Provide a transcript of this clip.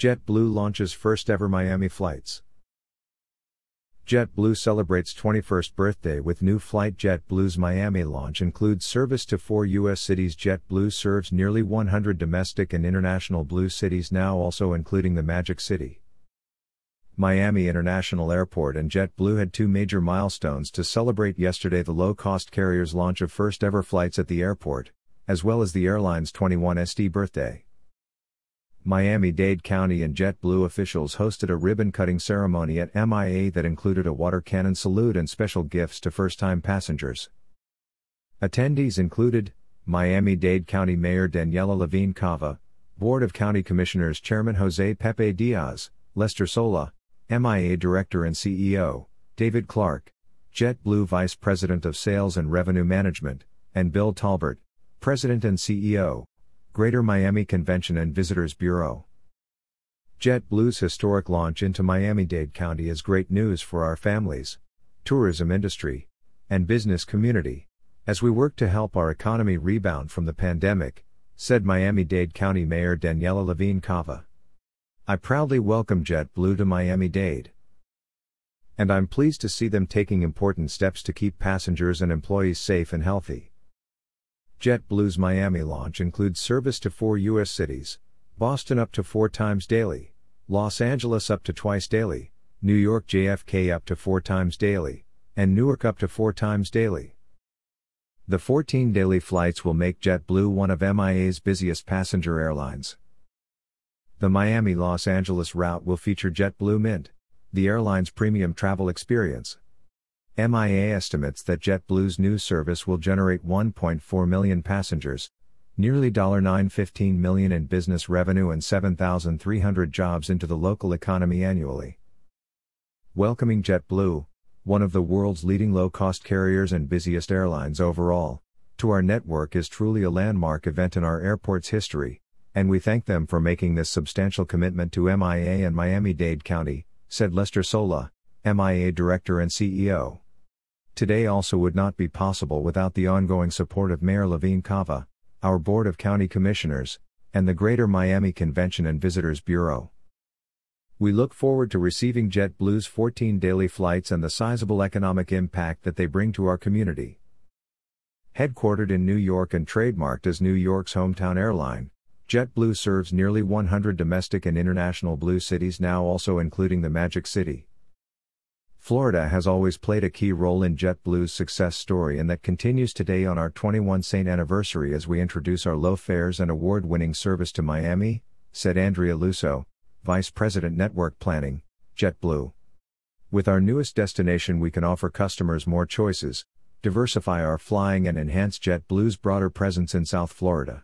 JetBlue launches first ever Miami flights. JetBlue celebrates 21st birthday with new flight. JetBlue's Miami launch includes service to four U.S. cities. JetBlue serves nearly 100 domestic and international blue cities now, also including the Magic City. Miami International Airport and JetBlue had two major milestones to celebrate yesterday the low cost carrier's launch of first ever flights at the airport, as well as the airline's 21st birthday. Miami Dade County and JetBlue officials hosted a ribbon cutting ceremony at MIA that included a water cannon salute and special gifts to first time passengers. Attendees included Miami Dade County Mayor Daniella Levine Cava, Board of County Commissioners Chairman Jose Pepe Diaz, Lester Sola, MIA Director and CEO, David Clark, JetBlue Vice President of Sales and Revenue Management, and Bill Talbert, President and CEO, Greater Miami Convention and Visitors Bureau. JetBlue's historic launch into Miami Dade County is great news for our families, tourism industry, and business community, as we work to help our economy rebound from the pandemic, said Miami Dade County Mayor Daniella Levine Cava. I proudly welcome JetBlue to Miami Dade. And I'm pleased to see them taking important steps to keep passengers and employees safe and healthy. JetBlue's Miami launch includes service to four U.S. cities Boston up to four times daily, Los Angeles up to twice daily, New York JFK up to four times daily, and Newark up to four times daily. The 14 daily flights will make JetBlue one of MIA's busiest passenger airlines. The Miami Los Angeles route will feature JetBlue Mint, the airline's premium travel experience. MIA estimates that JetBlue's new service will generate 1.4 million passengers, nearly $915 million in business revenue and 7,300 jobs into the local economy annually. Welcoming JetBlue, one of the world's leading low-cost carriers and busiest airlines overall, to our network is truly a landmark event in our airport's history, and we thank them for making this substantial commitment to MIA and Miami-Dade County, said Lester Sola, MIA Director and CEO. Today also would not be possible without the ongoing support of Mayor Levine Cava, our Board of County Commissioners, and the Greater Miami Convention and Visitors Bureau. We look forward to receiving JetBlue's 14 daily flights and the sizable economic impact that they bring to our community. Headquartered in New York and trademarked as New York's hometown airline, JetBlue serves nearly 100 domestic and international blue cities now also including the Magic City. Florida has always played a key role in JetBlue's success story and that continues today on our 21 Saint anniversary as we introduce our low fares and award winning service to Miami, said Andrea Lusso, Vice President Network Planning, JetBlue. With our newest destination, we can offer customers more choices, diversify our flying, and enhance JetBlue's broader presence in South Florida.